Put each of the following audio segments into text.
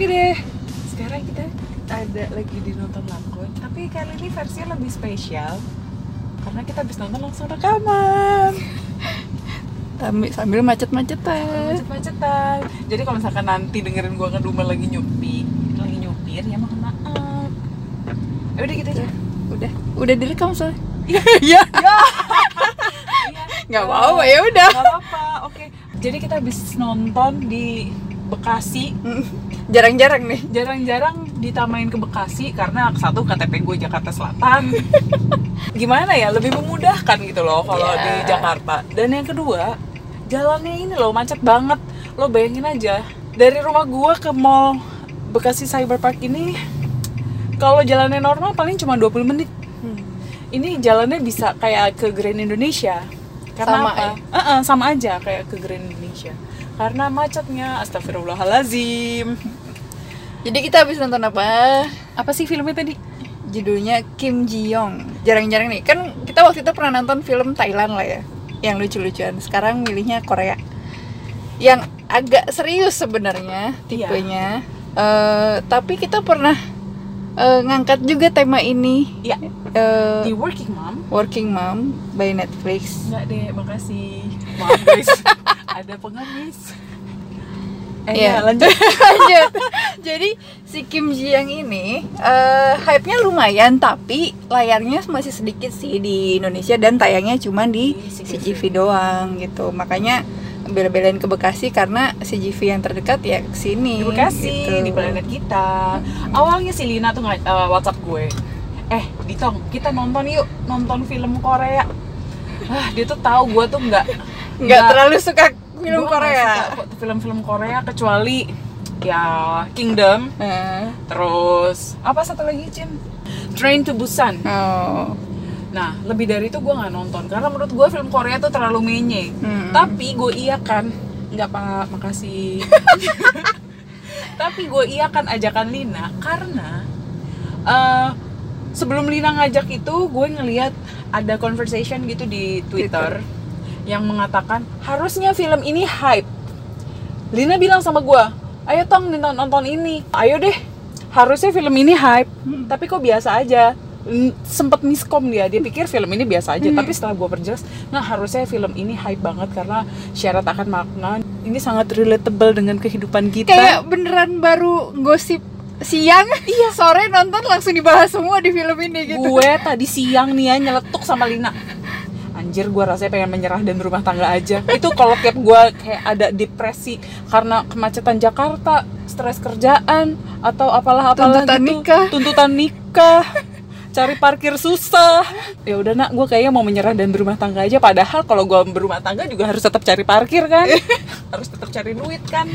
Oke deh, sekarang kita ada lagi di nonton lakon, tapi kali ini versinya lebih spesial karena kita habis nonton langsung rekaman Sambil, sambil macet-macetan. macet-macetan. Jadi kalau misalkan nanti dengerin gua ngedumel lagi nyupi, lagi nyupir ya mohon maaf. Ya udah gitu aja. Udah, udah direkam soalnya. Iya. Iya. Iya. Apa-apa ya udah. Gak apa-apa. Oke. Jadi kita habis nonton di Bekasi. Jarang-jarang nih. Jarang-jarang ditamain ke Bekasi karena satu KTP gue Jakarta Selatan. Gimana ya? Lebih memudahkan gitu loh kalau Iya. di Jakarta. Dan yang kedua, jalannya ini loh macet banget. Lo bayangin aja dari rumah gue ke mall Bekasi Cyber Park ini kalau jalannya normal paling cuma 20 menit. Ini jalannya bisa kayak ke Grand Indonesia. Karena Sama apa? ya? Eh-eh, sama aja kayak ke Grand Indonesia. Karena macetnya, astagfirullahalazim. Jadi kita habis nonton apa? Apa sih filmnya tadi? Judulnya Kim Ji Young. Jarang-jarang nih. Kan kita waktu itu pernah nonton film Thailand lah ya. Yang lucu-lucuan. Sekarang milihnya Korea. Yang agak serius sebenarnya tipenya. Eh, tapi kita pernah eh, ngangkat juga tema ini. Ya, Eh, di Working Mom. Working Mom by Netflix. Enggak deh, makasih. Maaf guys, ada pengemis. Eh, Iya. ya, lanjut. Lanjut. Jadi si Kim Ji Young ini eh, hype-nya lumayan tapi layarnya masih sedikit sih di Indonesia dan tayangnya cuma di CGV doang gitu. Makanya bela-belain ke Bekasi karena CGV yang terdekat ya ke sini. Di Bekasi, gitu. di planet kita. Awalnya si Lina tuh eh, WhatsApp gue. Eh, Ditong, kita nonton yuk, nonton film Korea. Ah, dia tuh tahu gue tuh nggak nggak terlalu suka film gua Korea. film-film Korea kecuali ya Kingdom, Eh, terus apa satu lagi Cin? Train to Busan. oh. Nah, lebih dari itu gue nggak nonton karena menurut gue film Korea tuh terlalu menye. Hmm. Tapi gue iya kan, nggak pak, makasih. Tapi gue iya kan ajakan Lina karena eh, sebelum Lina ngajak itu gue ngeliat ada conversation gitu di Twitter, yang mengatakan harusnya film ini hype. Lina bilang sama gue, ayo tong nonton nonton ini, ayo deh. Harusnya film ini hype, tapi kok biasa aja. Sempet miskom dia, dia pikir film ini biasa aja. Tapi setelah gue perjelas, nah harusnya film ini hype banget karena syarat akan makna. Ini sangat relatable dengan kehidupan kita. Kayak beneran baru gosip siang, iya sore nonton langsung dibahas semua di film ini gitu. gue tadi siang nih ya nyeletuk sama Lina anjir gue rasanya pengen menyerah dan berumah tangga aja. Itu kalau kayak gue kayak ada depresi karena kemacetan Jakarta stres kerjaan atau apalah apalah Tuntutan gitu. nikah. tuntutan nikah. Cari parkir susah. Ya udah nak gue kayaknya mau menyerah dan berumah tangga aja. Padahal kalau gue berumah tangga juga harus tetap cari parkir kan? Harus tetap cari duit kan?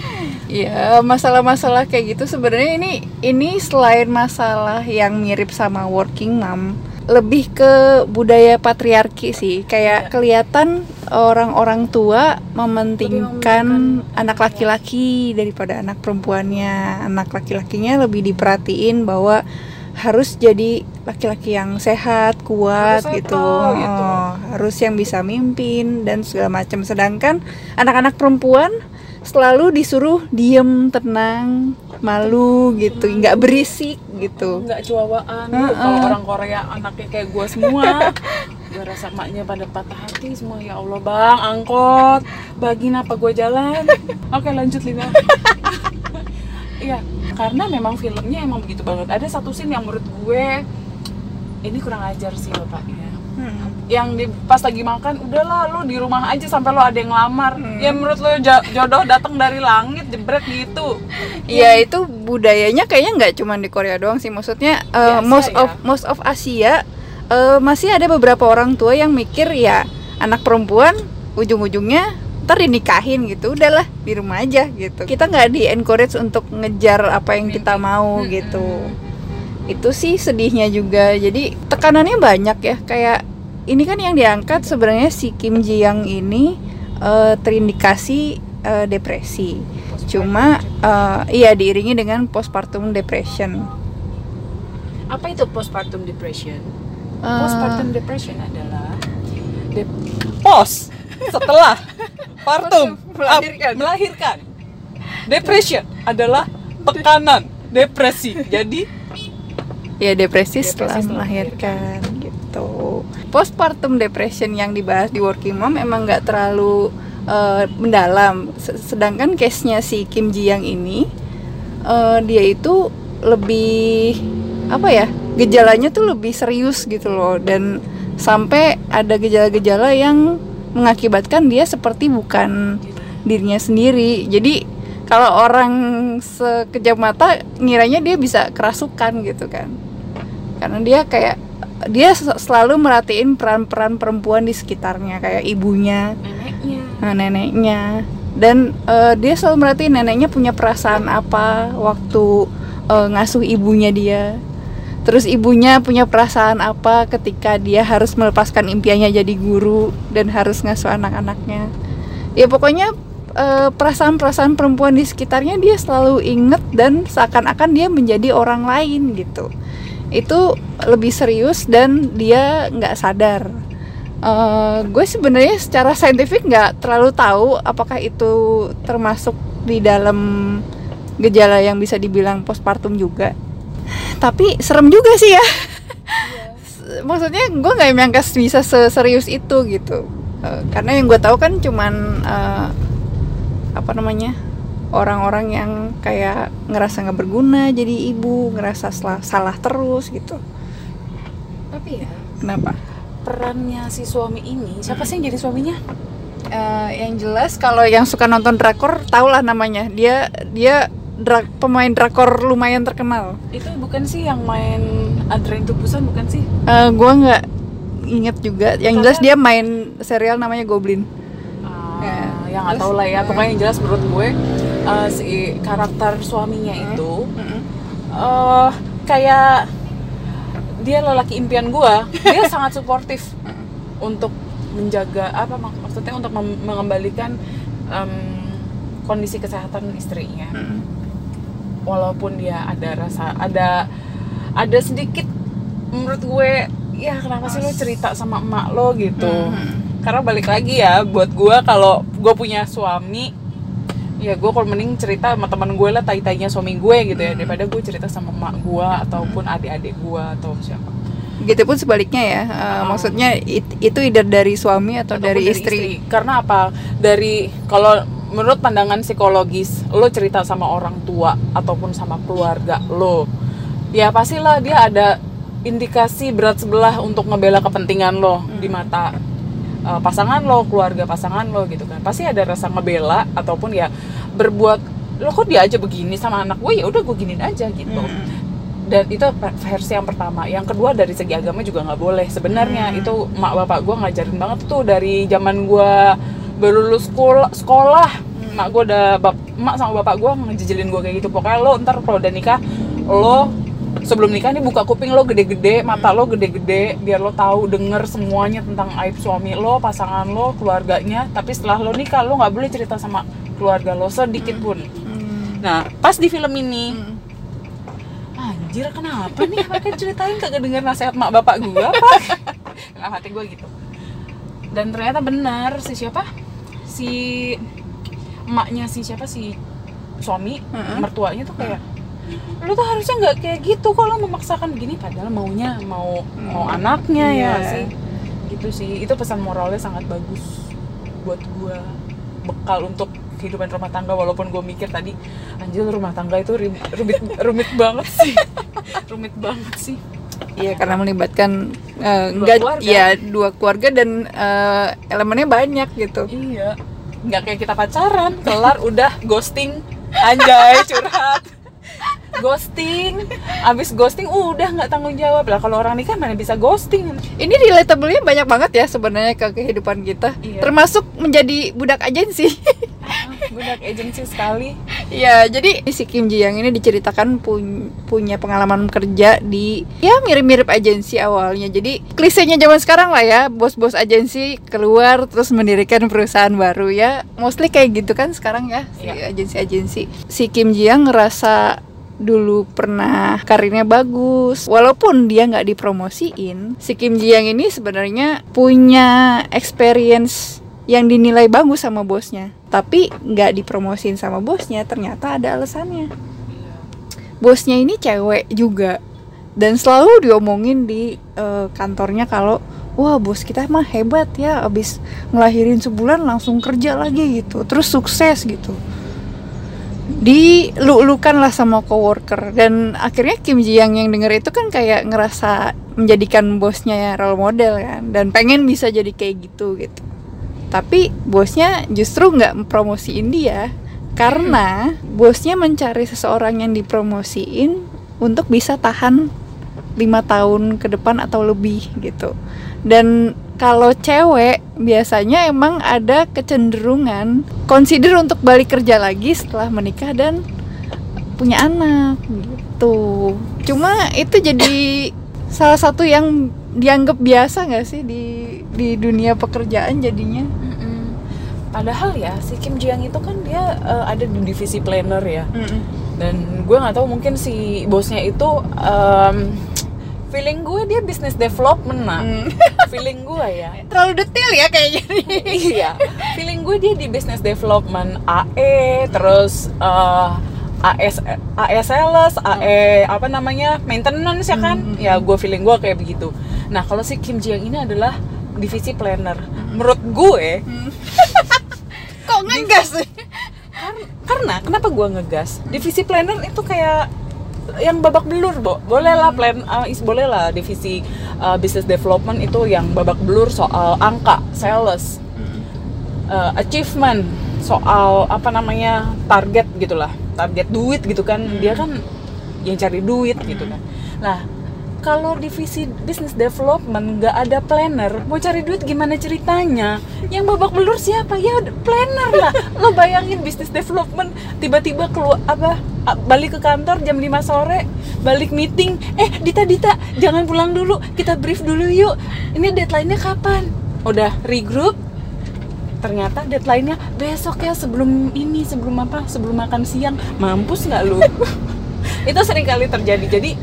Ya masalah-masalah kayak gitu sebenarnya ini ini selain masalah yang mirip sama working mom, lebih ke budaya patriarki sih. Kayak Iya. kelihatan orang-orang tua mementingkan anak laki-laki daripada anak perempuannya. Anak laki-lakinya lebih diperhatiin bahwa harus jadi laki-laki yang sehat, kuat Harus gitu. settle, gitu. Oh, harus yang bisa mimpin dan segala macam. Sedangkan anak-anak perempuan selalu disuruh diem, tenang, malu gitu, nggak berisik gitu. nggak cuawaan Heeh. kalau orang Korea anaknya kayak gue semua gue rasa maknya pada patah hati semua. Ya Allah bang angkot. Bagiin apa gue jalan? Oke lanjut Lina. Iya karena memang filmnya emang begitu banget. Ada satu scene yang menurut gue ini kurang ajar sih bapaknya Hmm. yang di, pas lagi makan udahlah lo di rumah aja sampai lo ada yang lamar Hmm. ya menurut lo jo- jodoh datang dari langit jebret gitu Ya itu budayanya kayaknya nggak cuma di Korea doang sih. Maksudnya uh, most ya. of most of Asia uh, masih ada beberapa orang tua yang mikir ya anak perempuan ujung-ujungnya ntar dinikahin gitu. Udahlah di rumah aja gitu. Kita nggak di encourage untuk ngejar apa yang kita mau Mm-mm. gitu. Itu sih sedihnya juga. Jadi tekanannya banyak ya. Kayak ini kan yang diangkat sebenarnya si Kim Ji Young ini uh, terindikasi uh, depresi. Cuma uh, iya diiringi dengan postpartum depression. apa itu postpartum depression Uh, Postpartum depression adalah de- pos setelah partum Melahirkan. ah, melahirkan. Depression adalah tekanan depresi jadi ya depresi setelah Depresi setelah melahirkan. gitu. Postpartum depression yang dibahas di Working Mom emang nggak terlalu eh, mendalam. Sedangkan case nya si Kim Ji Young ini eh, dia itu lebih apa ya gejalanya tuh lebih serius gitu loh. Dan sampai ada gejala-gejala yang mengakibatkan dia seperti bukan dirinya sendiri. Jadi kalau orang sekejap mata ngiranya dia bisa kerasukan gitu kan karena dia kayak dia sel- selalu merhatiin peran-peran perempuan di sekitarnya kayak ibunya neneknya. nah, neneknya. Dan eh, dia selalu merhatiin neneknya punya perasaan apa waktu eh, ngasuh ibunya dia. Terus ibunya punya perasaan apa ketika dia harus melepaskan impiannya jadi guru dan harus ngasuh anak-anaknya. Ya pokoknya eh, perasaan-perasaan perempuan di sekitarnya dia selalu inget dan seakan-akan dia menjadi orang lain gitu itu lebih serius dan dia nggak sadar. Eh, gue sebenarnya secara saintifik nggak terlalu tahu apakah itu termasuk di dalam gejala yang bisa dibilang postpartum juga. Tapi serem juga sih ya. Maksudnya gue nggak nyangka bisa seserius itu gitu. Eh, karena yang gue tahu kan cuman eh, apa namanya orang-orang yang kayak ngerasa nggak berguna jadi ibu ngerasa salah, salah terus gitu. Tapi ya kenapa? perannya si suami ini siapa sih yang jadi suaminya? Eh, yang jelas kalau yang suka nonton drakor tau lah namanya. Dia dia dra- pemain drakor lumayan terkenal. Itu bukan sih yang main Adrian Tubusan bukan sih? Eh, gua nggak inget juga. Yang jelas Karena- dia main serial namanya Goblin. Ah, Ya. yang nggak tahu lah ya. Pokoknya yang jelas menurut gue eh, si karakter suaminya itu eh kayak dia lelaki impian gue dia sangat suportif untuk menjaga apa mak- maksudnya untuk mem- mengembalikan em, kondisi kesehatan istrinya. Walaupun dia ada rasa ada ada sedikit menurut gue ya kenapa sih lo cerita sama emak lo? gitu. Karena balik lagi ya buat gue kalau gue punya suami ya gue kalau mending cerita sama teman gue lah tai tainya suami gue gitu ya daripada gue cerita sama emak gue ataupun adik-adik gue atau siapa. Gitu pun sebaliknya ya Eh, Ah. maksudnya it- itu either dari suami atau dari, istri. karena apa? Dari kalau menurut pandangan psikologis lo cerita sama orang tua ataupun sama keluarga lo ya pastilah dia ada indikasi berat sebelah untuk ngebela kepentingan lo di mata uh, pasangan lo keluarga pasangan lo gitu kan. Pasti ada rasa ngebela ataupun ya berbuat lo kok dia aja begini sama anak gue? Ya udah gue giniin aja gitu. Dan itu versi yang pertama. Yang kedua dari segi agama juga nggak boleh. Sebenarnya Hmm. itu mak bapak gue ngajarin banget tuh dari zaman gue baru lulus sekolah sekolah. Mak gue udah bap, mak sama bapak gue ngejejelin gue kayak gitu. Pokoknya lo ntar kalau udah nikah lo sebelum nikah nih buka kuping lo gede-gede mata lo gede-gede biar lo tahu denger semuanya tentang aib suami lo pasangan lo keluarganya. Tapi setelah lo nikah lo nggak boleh cerita sama keluarga lo sedikit pun. Hmm. nah pas di film ini Hmm. anjir kenapa nih? Pakai ceritain kagak denger nasihat mak bapak gua apa? Dalam hati gue gitu. Dan ternyata benar si siapa? Si emaknya si siapa? Si suami Mm-mm. mertuanya tuh kayak lu tuh harusnya nggak kayak gitu kok lu memaksakan begini padahal maunya mau mau Hmm. anaknya ya Iya. sih gitu sih itu pesan moralnya sangat bagus buat gua bekal untuk kehidupan rumah tangga walaupun gue mikir tadi anjir rumah tangga itu rumit rumit banget sih rumit banget sih Iya karena melibatkan eh, Dua enggak keluarga. ya dua keluarga dan eh, elemennya banyak gitu. iya nggak kayak kita pacaran kelar udah ghosting anjay curhat ghosting abis ghosting udah nggak tanggung jawab lah kalau orang nikah mana bisa ghosting Ini relatable-nya banyak banget ya sebenarnya ke kehidupan kita. Iya. Termasuk menjadi budak agensi. Ah, budak agensi sekali ya, jadi si Kim Ji Young ini diceritakan pun- punya pengalaman kerja di ya mirip-mirip agensi awalnya. Jadi klisenya zaman sekarang lah ya, bos-bos agensi keluar terus mendirikan perusahaan baru ya. Mostly kayak gitu kan sekarang ya, si Iya. agensi-agensi. Si Kim Ji Young ngerasa dulu pernah karirnya bagus. Walaupun dia nggak dipromosiin si Kim Ji Young ini sebenarnya punya experience yang dinilai bagus sama bosnya. Tapi nggak dipromosin sama bosnya ternyata ada alasannya. Bosnya ini cewek juga. Dan selalu diomongin di eh, kantornya kalau wah bos kita mah hebat ya abis ngelahirin sebulan langsung kerja lagi gitu. Terus sukses gitu dilulukan lah sama coworker. Dan akhirnya Kim Ji Young yang denger itu kan kayak ngerasa menjadikan bosnya role model kan. Dan pengen bisa jadi kayak gitu gitu. Tapi bosnya justru nggak promosiin dia. Karena bosnya mencari seseorang yang dipromosiin untuk bisa tahan lima tahun ke depan atau lebih gitu. Dan kalau cewek biasanya emang ada kecenderungan consider untuk balik kerja lagi setelah menikah dan punya anak gitu cuma itu jadi salah satu yang dianggap biasa nggak sih di di dunia pekerjaan jadinya Mm-mm. Padahal ya si Kim Ji Young itu kan dia eh, ada di divisi planner ya. Dan gue nggak tahu mungkin si bosnya itu em, feeling gue dia business development nah. Hmm. feeling gue ya. terlalu detail ya kayaknya iya. Feeling gue dia di business development AE terus eh, AS AS sales, AE apa namanya maintenance ya kan? Hmm. Ya gue feeling gue kayak begitu. Nah kalau si Kim Ji Young ini adalah divisi planner. Menurut gue kok ngegas sih Kar- karena kenapa gua ngegas divisi planner itu kayak yang babak belur bo. Boleh lah plan uh, is boleh lah divisi uh, business development itu yang babak belur soal angka sales uh, achievement soal apa namanya target gitulah target duit gitu kan. Dia kan yang cari duit gitu kan. Nah kalau divisi business development nggak ada planner mau cari duit gimana ceritanya? Yang babak belur siapa? Ya planner lah. Lo bayangin business development tiba-tiba keluar apa a- balik ke kantor jam 5 sore balik meeting. Eh Dita Dita jangan pulang dulu. Kita brief dulu yuk. Ini deadline-nya kapan? Udah regroup. Ternyata deadline-nya besok ya sebelum ini sebelum apa? Sebelum makan siang. Mampus nggak lu? Itu sering kali terjadi. Jadi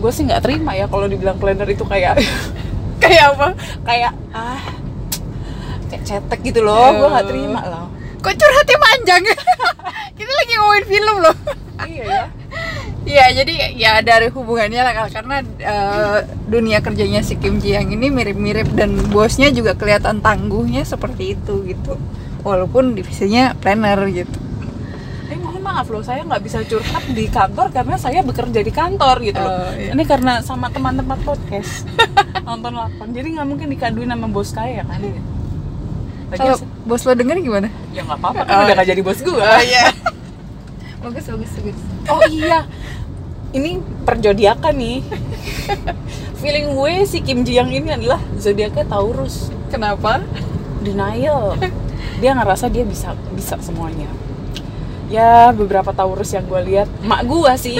gue sih nggak terima ya kalau dibilang planner itu kayak kayak apa? Kayak ah kayak cetek gitu loh. Gue nggak terima loh kok curhatnya panjang? Kita lagi ngomongin film loh iya ya Iya, jadi ya dari hubungannya lah karena eh, dunia kerjanya si Kim Ji Young ini mirip-mirip dan bosnya juga kelihatan tangguhnya seperti itu gitu. Walaupun divisinya planner gitu. eh mohon maaf loh saya nggak bisa curhat di kantor karena saya bekerja di kantor gitu loh Oh, iya. ini karena sama teman-teman podcast nonton lakon jadi nggak mungkin dikaduin sama bos saya kan Lagi Kalau bos lo denger gimana? ya nggak apa-apa kan Oh, udah gak jadi bos gue iya. bagus bagus bagus. Oh iya, ini perjodiakan nih. Feeling gue si Kim Ji Young ini adalah zodiaknya Taurus. Kenapa? Denial. Dia ngerasa dia bisa bisa semuanya. Ya beberapa Taurus yang gue lihat, mak gue sih,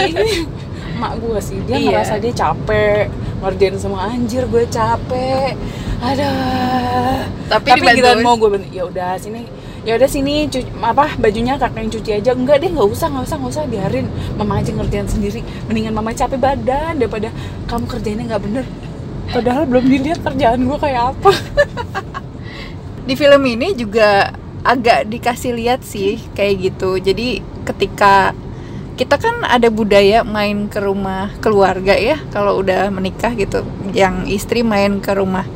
mak gue sih dia Iya. ngerasa dia capek ngerjain semua anjir gue capek. Ada. Tapi Tapi giliran mau gue ben- ya udah sini ya udah sini cuci, apa bajunya kakak yang cuci aja. Enggak deh nggak usah nggak usah nggak usah. Biarin. Mama aja ngerjain sendiri. Mendingan mama capek badan daripada kamu kerjainnya nggak bener. Padahal belum dilihat kerjaan gue kayak apa. Di film ini juga agak dikasih lihat sih kayak gitu. Jadi ketika kita kan ada budaya main ke rumah keluarga ya kalau udah menikah gitu, yang istri main ke rumah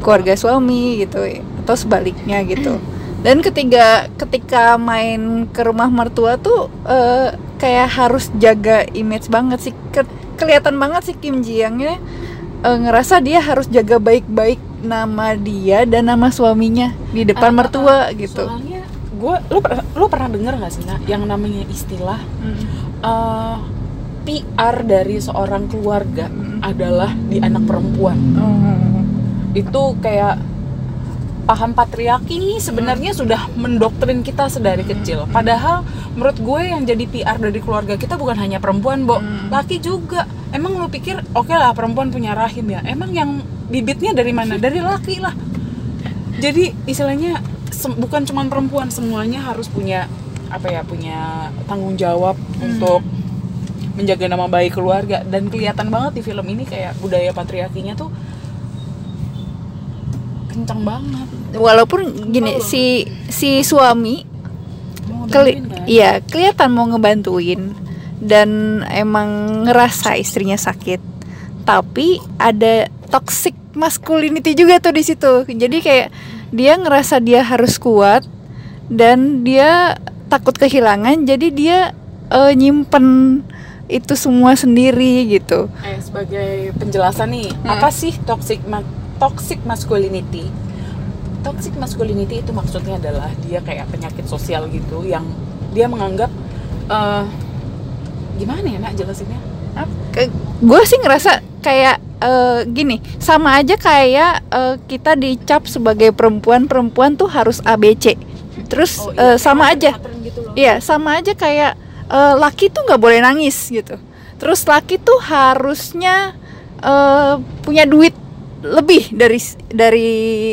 keluarga suami gitu atau sebaliknya gitu. Dan ketiga ketika main ke rumah mertua tuh eh, kayak harus jaga image banget sih. Ke- kelihatan banget sih Kim Ji Youngnya eh, ngerasa dia harus jaga baik-baik nama dia dan nama suaminya di depan ah, mertua ah. gitu. soalnya gue per- lo pernah denger nggak sih nak yang namanya istilah eh, PR dari seorang keluarga adalah di anak perempuan Oh. itu kayak paham patriarki ini sebenarnya sudah mendoktrin kita sedari kecil. Padahal menurut gue yang jadi PR dari keluarga kita bukan hanya perempuan, Bo. Hmm. Laki juga. Emang lu pikir oke lah perempuan punya rahim ya? Emang yang bibitnya dari mana? Dari laki lah. Jadi istilahnya bukan cuma perempuan semuanya harus punya apa ya punya tanggung jawab untuk menjaga nama baik keluarga dan kelihatan banget di film ini kayak budaya patriarkinya tuh kencang banget. Walaupun gini si si suami keli kan? iya kelihatan mau ngebantuin dan emang ngerasa istrinya sakit. Tapi ada toxic masculinity juga tuh di situ. Jadi kayak dia ngerasa dia harus kuat dan dia takut kehilangan jadi dia uh, nyimpen itu semua sendiri gitu. Eh sebagai penjelasan nih Hmm. apa sih toxic ma- toxic masculinity. Toxic masculinity itu maksudnya adalah dia kayak penyakit sosial gitu yang dia menganggap eh, gimana ya nak jelasinnya? Gue sih ngerasa kayak eh, gini sama aja kayak eh, kita dicap sebagai perempuan perempuan tuh harus ABC terus Oh, iya, sama kayak aja. gitu loh. Iya, sama aja kayak eh, laki tuh nggak boleh nangis gitu. Terus laki tuh harusnya eh, punya duit lebih dari dari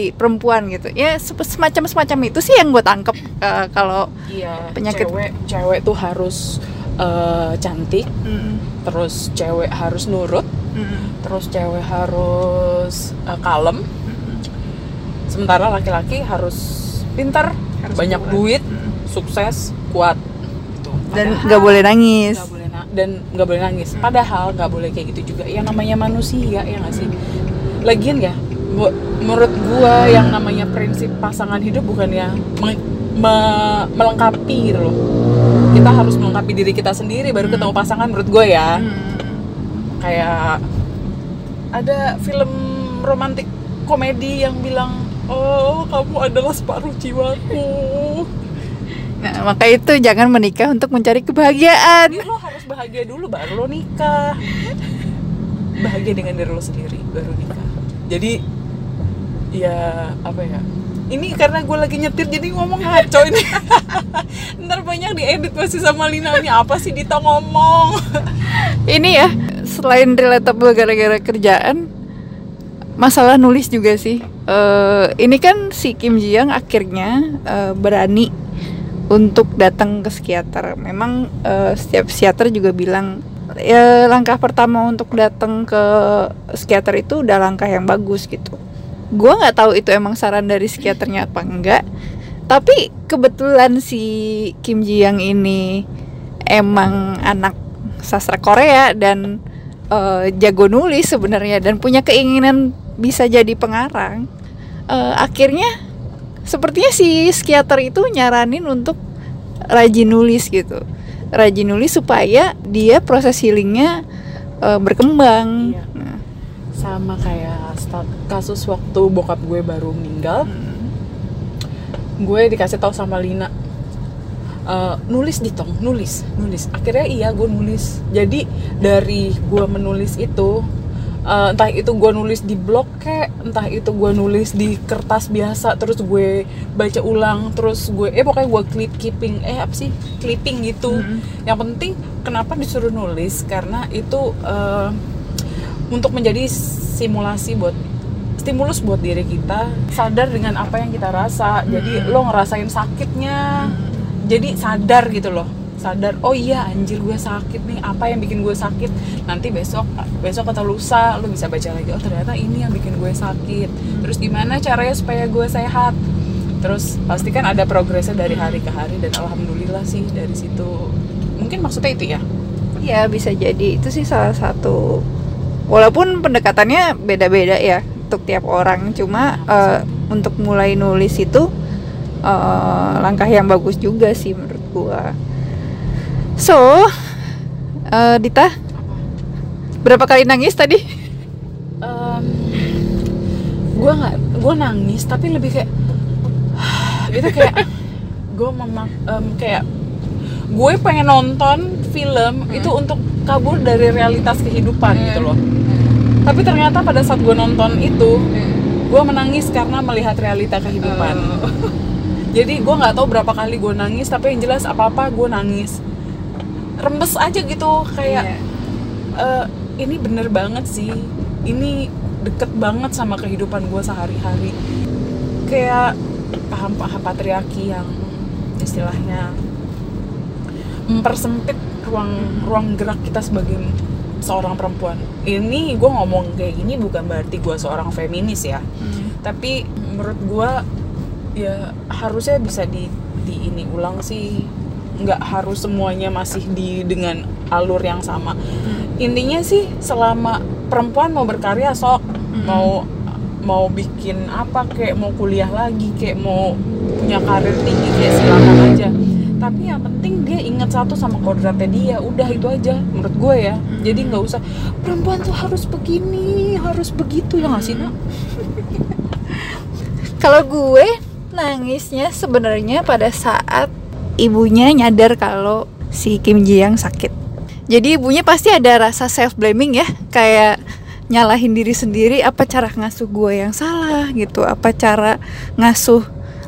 perempuan gitu. Ya semacam semacam itu sih yang gue tangkep eh, kalau Iya, Penyakit- cewek cewek tuh harus eh, cantik, Mm, terus cewek harus nurut, mm, terus cewek harus eh, kalem, sementara laki-laki harus pintar, Harus banyak kuat. duit, Mm. sukses, kuat. Gitu. dan nggak boleh nangis. nggak boleh na- dan nggak boleh nangis. Padahal nggak boleh kayak gitu juga. Yang namanya manusia ya nggak sih. Lagian ya, bu- menurut gua yang namanya prinsip pasangan hidup bukan ya me- me- melengkapi gitu loh. Kita harus melengkapi diri kita sendiri baru Hmm. ketemu pasangan menurut gue ya. Mm. Kayak ada film romantik komedi yang bilang, "Oh, kamu adalah separuh jiwaku." Nah, maka itu jangan menikah untuk mencari kebahagiaan. Jadi lo harus bahagia dulu baru lo nikah. Bahagia dengan diri lo sendiri baru nikah. Jadi ya apa ya? Ini karena gue lagi nyetir jadi ngomong ngaco ini. Ntar banyak diedit pasti sama Lina ini apa sih Dita ngomong? Ini ya, selain relatable gara-gara kerjaan, masalah nulis juga sih. Eh, ini kan si Kim Ji Young akhirnya eh, berani untuk datang ke psikiater. Memang eh, setiap psikiater juga bilang ya langkah pertama untuk datang ke psikiater itu udah langkah yang bagus gitu. Gua nggak tahu itu emang saran dari psikiaternya apa enggak. Tapi kebetulan si Kim Ji Young ini emang anak sastra Korea dan eh, jago nulis sebenarnya dan punya keinginan bisa jadi pengarang. Eh, akhirnya sepertinya si psikiater itu nyaranin untuk rajin nulis gitu. Rajin nulis supaya dia proses healingnya eh, berkembang. Iya. Nah, Sama kayak kasus waktu bokap gue baru meninggal, gue dikasih tahu sama Lina "Eh, nulis di tong nulis nulis akhirnya iya gue nulis jadi dari gue menulis itu eh, entah itu gue nulis di blog kek entah itu gue nulis di kertas biasa terus gue baca ulang terus gue eh pokoknya gue clip keeping eh apa sih? Clipping gitu. Mm. yang penting kenapa disuruh nulis? Karena itu eh, untuk menjadi simulasi buat stimulus buat diri kita sadar dengan apa yang kita rasa. Jadi Hmm. lo ngerasain sakitnya jadi sadar gitu loh sadar oh iya anjir gue sakit nih. Apa yang bikin gue sakit? Nanti besok besok atau lusa lo bisa baca lagi oh ternyata ini yang bikin gue sakit. Terus gimana caranya supaya gue sehat? Terus pasti kan ada progresnya dari hari ke hari dan alhamdulillah sih dari situ. Mungkin maksudnya itu ya? Iya bisa jadi. Itu sih salah satu. Walaupun pendekatannya beda-beda ya untuk tiap orang. Cuma eh, untuk mulai nulis itu eh, langkah yang bagus juga sih menurut gua. So, eh, Dita berapa kali nangis tadi? gue nggak gue nangis tapi lebih kayak itu kayak gue memak em, kayak gue pengen nonton film itu untuk kabur dari realitas kehidupan gitu loh. Tapi ternyata pada saat gue nonton itu gue menangis karena melihat realita kehidupan. Jadi gue nggak tahu berapa kali gue nangis tapi yang jelas apa apa gue nangis rembes aja gitu kayak eh, ini bener banget sih. Ini deket banget sama kehidupan gue sehari-hari. Kayak paham-paham patriarki yang istilahnya mempersempit ruang ruang gerak kita sebagai seorang perempuan. Ini gue ngomong kayak gini bukan berarti gue seorang feminis ya. Tapi menurut gue ya harusnya bisa di di ini ulang sih nggak harus semuanya masih di dengan alur yang sama. Intinya sih selama perempuan mau berkarya sok. Mau mau bikin apa kayak mau kuliah lagi kayak mau punya karir tinggi kayak silakan aja. Tapi yang penting dia ingat satu sama kodratnya dia udah itu aja menurut gue ya. Jadi nggak usah perempuan tuh harus begini harus begitu ya nggak sih nak? Kalau gue nangisnya sebenarnya pada saat ibunya nyadar kalau si Kim Ji Young sakit. Jadi ibunya pasti ada rasa self blaming ya, kayak nyalahin diri sendiri apa cara ngasuh gue yang salah gitu, apa cara ngasuh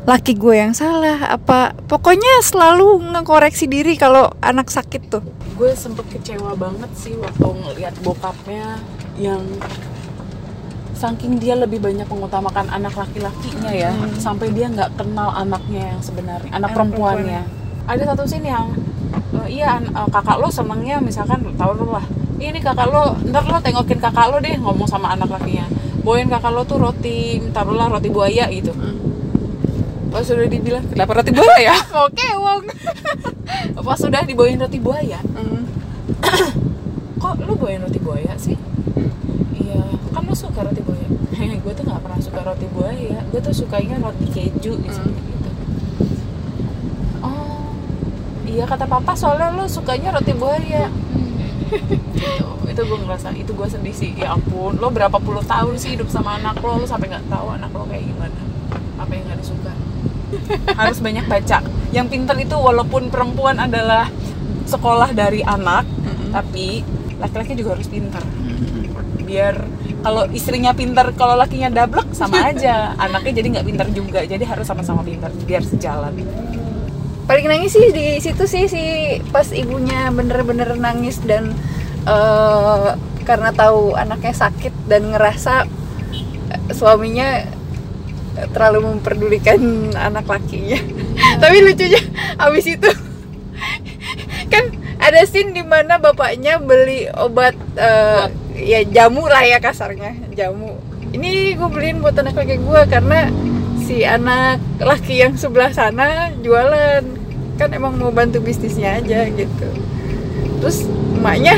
laki gue yang salah, apa pokoknya selalu ngekoreksi diri kalau anak sakit tuh. gue sempet kecewa banget sih waktu ngeliat bokapnya yang saking dia lebih banyak mengutamakan anak laki-lakinya ya Hmm. sampai dia nggak kenal anaknya yang sebenarnya anak Anak perempuannya. ada satu scene yang eh, iya eh, kakak lo senangnya misalkan tahu lo lah ini kakak lo ntar lo tengokin kakak lo deh ngomong sama anak lakinya. Bawain kakak lo tuh roti taruhlah roti buaya gitu. Pas sudah dibilang kenapa roti buaya? Ya Oke, Wong. pas sudah dibawain roti buaya. Kok lu bawain roti buaya sih? Iya kan lu suka roti buaya gue tuh nggak pernah suka roti buaya gue tuh sukanya roti keju gitu, Hmm. gitu. oh iya kata papa soalnya lu sukanya roti buaya. Gitu. itu gue ngerasa itu gue sedih sih. Ya ampun lo berapa puluh tahun sih hidup sama anak lo? Lo sampai nggak tahu anak lo kayak gimana. Apa yang nggak disuka? Harus banyak baca. Yang pinter itu walaupun perempuan adalah sekolah dari anak tapi laki-laki juga harus pinter. Biar kalau istrinya pinter kalau lakinya dablek sama aja. Anaknya jadi nggak pinter juga jadi harus sama-sama pinter biar sejalan. Paling nangis sih di situ sih si pas ibunya bener-bener nangis dan eh, karena tahu anaknya sakit dan ngerasa eh, suaminya terlalu memperdulikan anak lakinya. Tapi lucunya abis itu kan ada scene di mana bapaknya beli obat eh, ya jamu lah ya kasarnya jamu. Ini gue beliin buat anak laki gue karena si anak laki yang sebelah sana jualan. Kan emang mau bantu bisnisnya aja gitu. Terus emaknya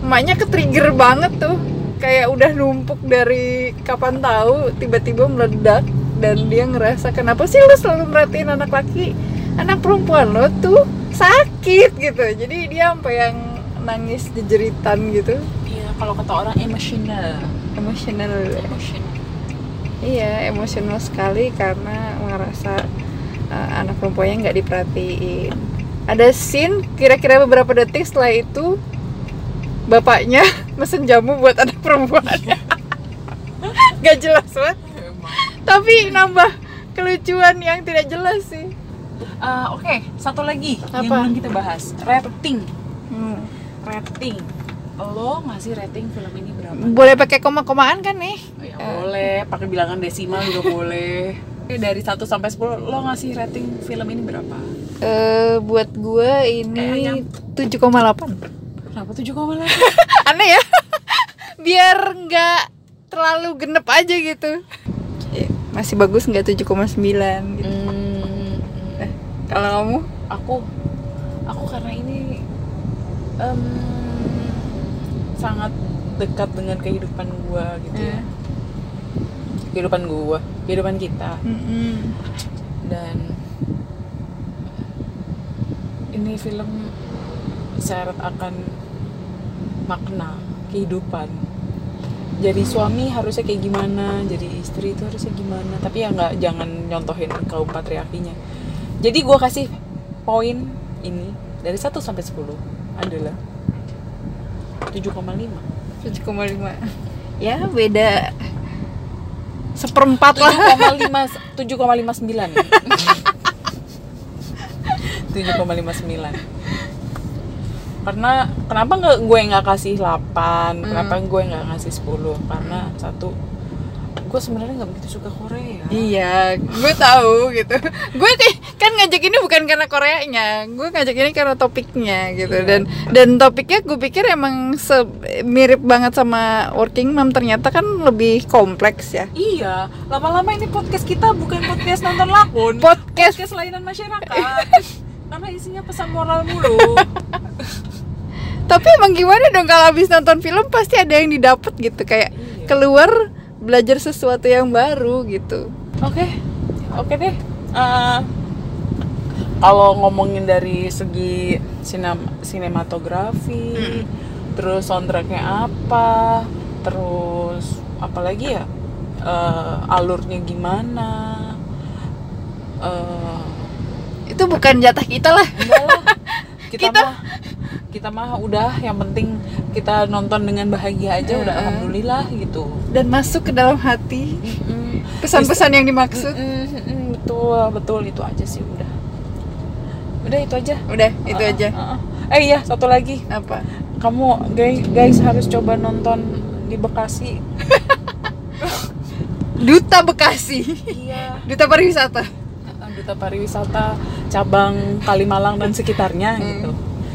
emaknya ke trigger banget tuh. Kayak udah numpuk dari kapan tahu tiba-tiba meledak dan dia ngerasa kenapa sih lu selalu merhatiin anak laki? Anak perempuan lo tuh sakit gitu. Jadi dia sampai yang nangis jejeritan gitu iya kalau kata orang emotional emosional emotional Iya, emosional sekali karena ngerasa uh, anak perempuannya nggak diperhatiin. Ada scene kira-kira beberapa detik setelah itu bapaknya mesen jamu buat anak perempuannya. Gak jelas banget. Tapi nambah kelucuan yang tidak jelas sih. Eh, oke satu lagi yang Apa? belum kita bahas rating Hmm. Rating. Lo ngasih rating film ini berapa? Boleh pakai koma-komaan kan nih? ya Eh. boleh pakai bilangan desimal juga boleh. Eh, dari 1 sampai 10 lo ngasih rating film ini berapa? Eh, buat gue ini Kayaknya. 7,8 kenapa 7,8 aneh ya. Biar nggak terlalu genep aja gitu. Ya, masih bagus nggak 7,9 gitu? Hmm, Eh, kalau kamu? Aku aku karena ini em, sangat dekat dengan kehidupan gua gitu ya. Hmm. kehidupan gua kehidupan kita. Dan ini film syarat akan makna kehidupan. Jadi suami harusnya kayak gimana jadi istri itu harusnya gimana? Tapi ya nggak jangan nyontohin kaum patriarkinya. Jadi gua kasih poin ini dari 1 sampai 10 adalah 7,5 7,5 ya beda seperempat lah. 7,5 7,59 7,59 karena kenapa nggak gue nggak kasih 8 kenapa gue nggak ngasih 10 karena satu gue sebenarnya nggak begitu suka Korea. Iya gue tahu gitu. Gue kan ngajak ini bukan karena Koreanya gue ngajak ini karena topiknya gitu. Iya. dan dan topiknya gue pikir emang se- mirip banget sama Working Mom ternyata kan lebih kompleks ya. Iya lama-lama ini podcast kita bukan podcast nonton lakon podcast. podcast layanan masyarakat. Karena isinya pesan moral mulu. Tapi emang gimana dong kalau habis nonton film pasti ada yang didapat gitu kayak Iya. keluar belajar sesuatu yang baru gitu. Oke, oke deh. Eh, kalau ngomongin dari segi sinem- sinematografi, terus soundtracknya apa, terus apalagi ya, Eh, alurnya gimana, Eh, Itu bukan jatah kita lah. Kita, Kita- mah kita mah udah yang penting kita nonton dengan bahagia aja udah alhamdulillah gitu. Dan masuk ke dalam hati pesan-pesan yang dimaksud. Betul betul itu aja sih udah udah itu aja Udah, itu Uh, aja. uh, uh. eh iya satu lagi Apa? kamu guys guys harus coba nonton di Bekasi Duta Bekasi. iya Duta pariwisata. duta pariwisata cabang Kalimalang dan sekitarnya Hmm. gitu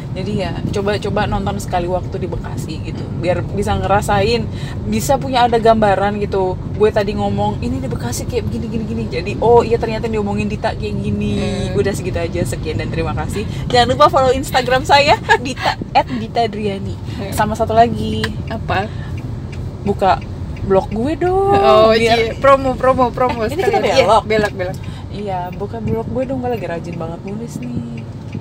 jadi ya coba-coba nonton sekali waktu di Bekasi gitu biar bisa ngerasain bisa punya ada gambaran gitu gue tadi ngomong ini di Bekasi kayak begini gini gini jadi oh iya ternyata diomongin Dita kayak gini Hmm. udah segitu aja sekian dan terima kasih jangan lupa follow Instagram saya Dita Dita Driani Hmm. sama satu lagi Apa? buka blog gue dong Oh, biar iya. promo promo promo Eh, ini kita Iya, belok. belok belok. Iya buka blog gue dong gue lagi rajin banget nulis nih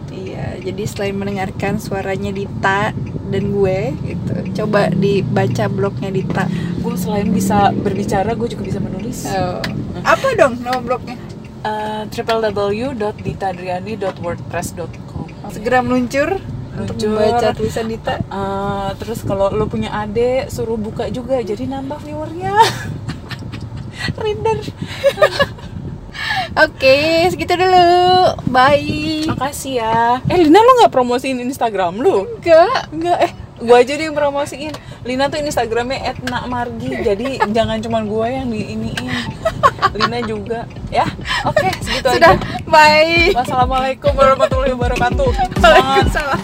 Iya, jadi selain mendengarkan suaranya Dita dan gue gitu, coba dibaca blognya Dita. gue selain bisa berbicara gue juga bisa menulis Oh. Apa dong nama blognya? uh, www.ditadriani.wordpress.com Segera meluncur, untuk membaca tulisan Dita. Uh, terus kalau lo punya adik suruh buka juga jadi nambah viewernya reader Oke, segitu dulu. Bye. makasih ya eh Lina lo nggak promosiin Instagram lu Enggak. Enggak, eh gue aja deh yang promosiin Lina tuh Instagramnya @nakmargi jadi jangan cuman gue yang di iniin Lina juga ya oke segitu Sudah. aja Bye. wassalamualaikum warahmatullahi wabarakatuh. Waalaikumsalam.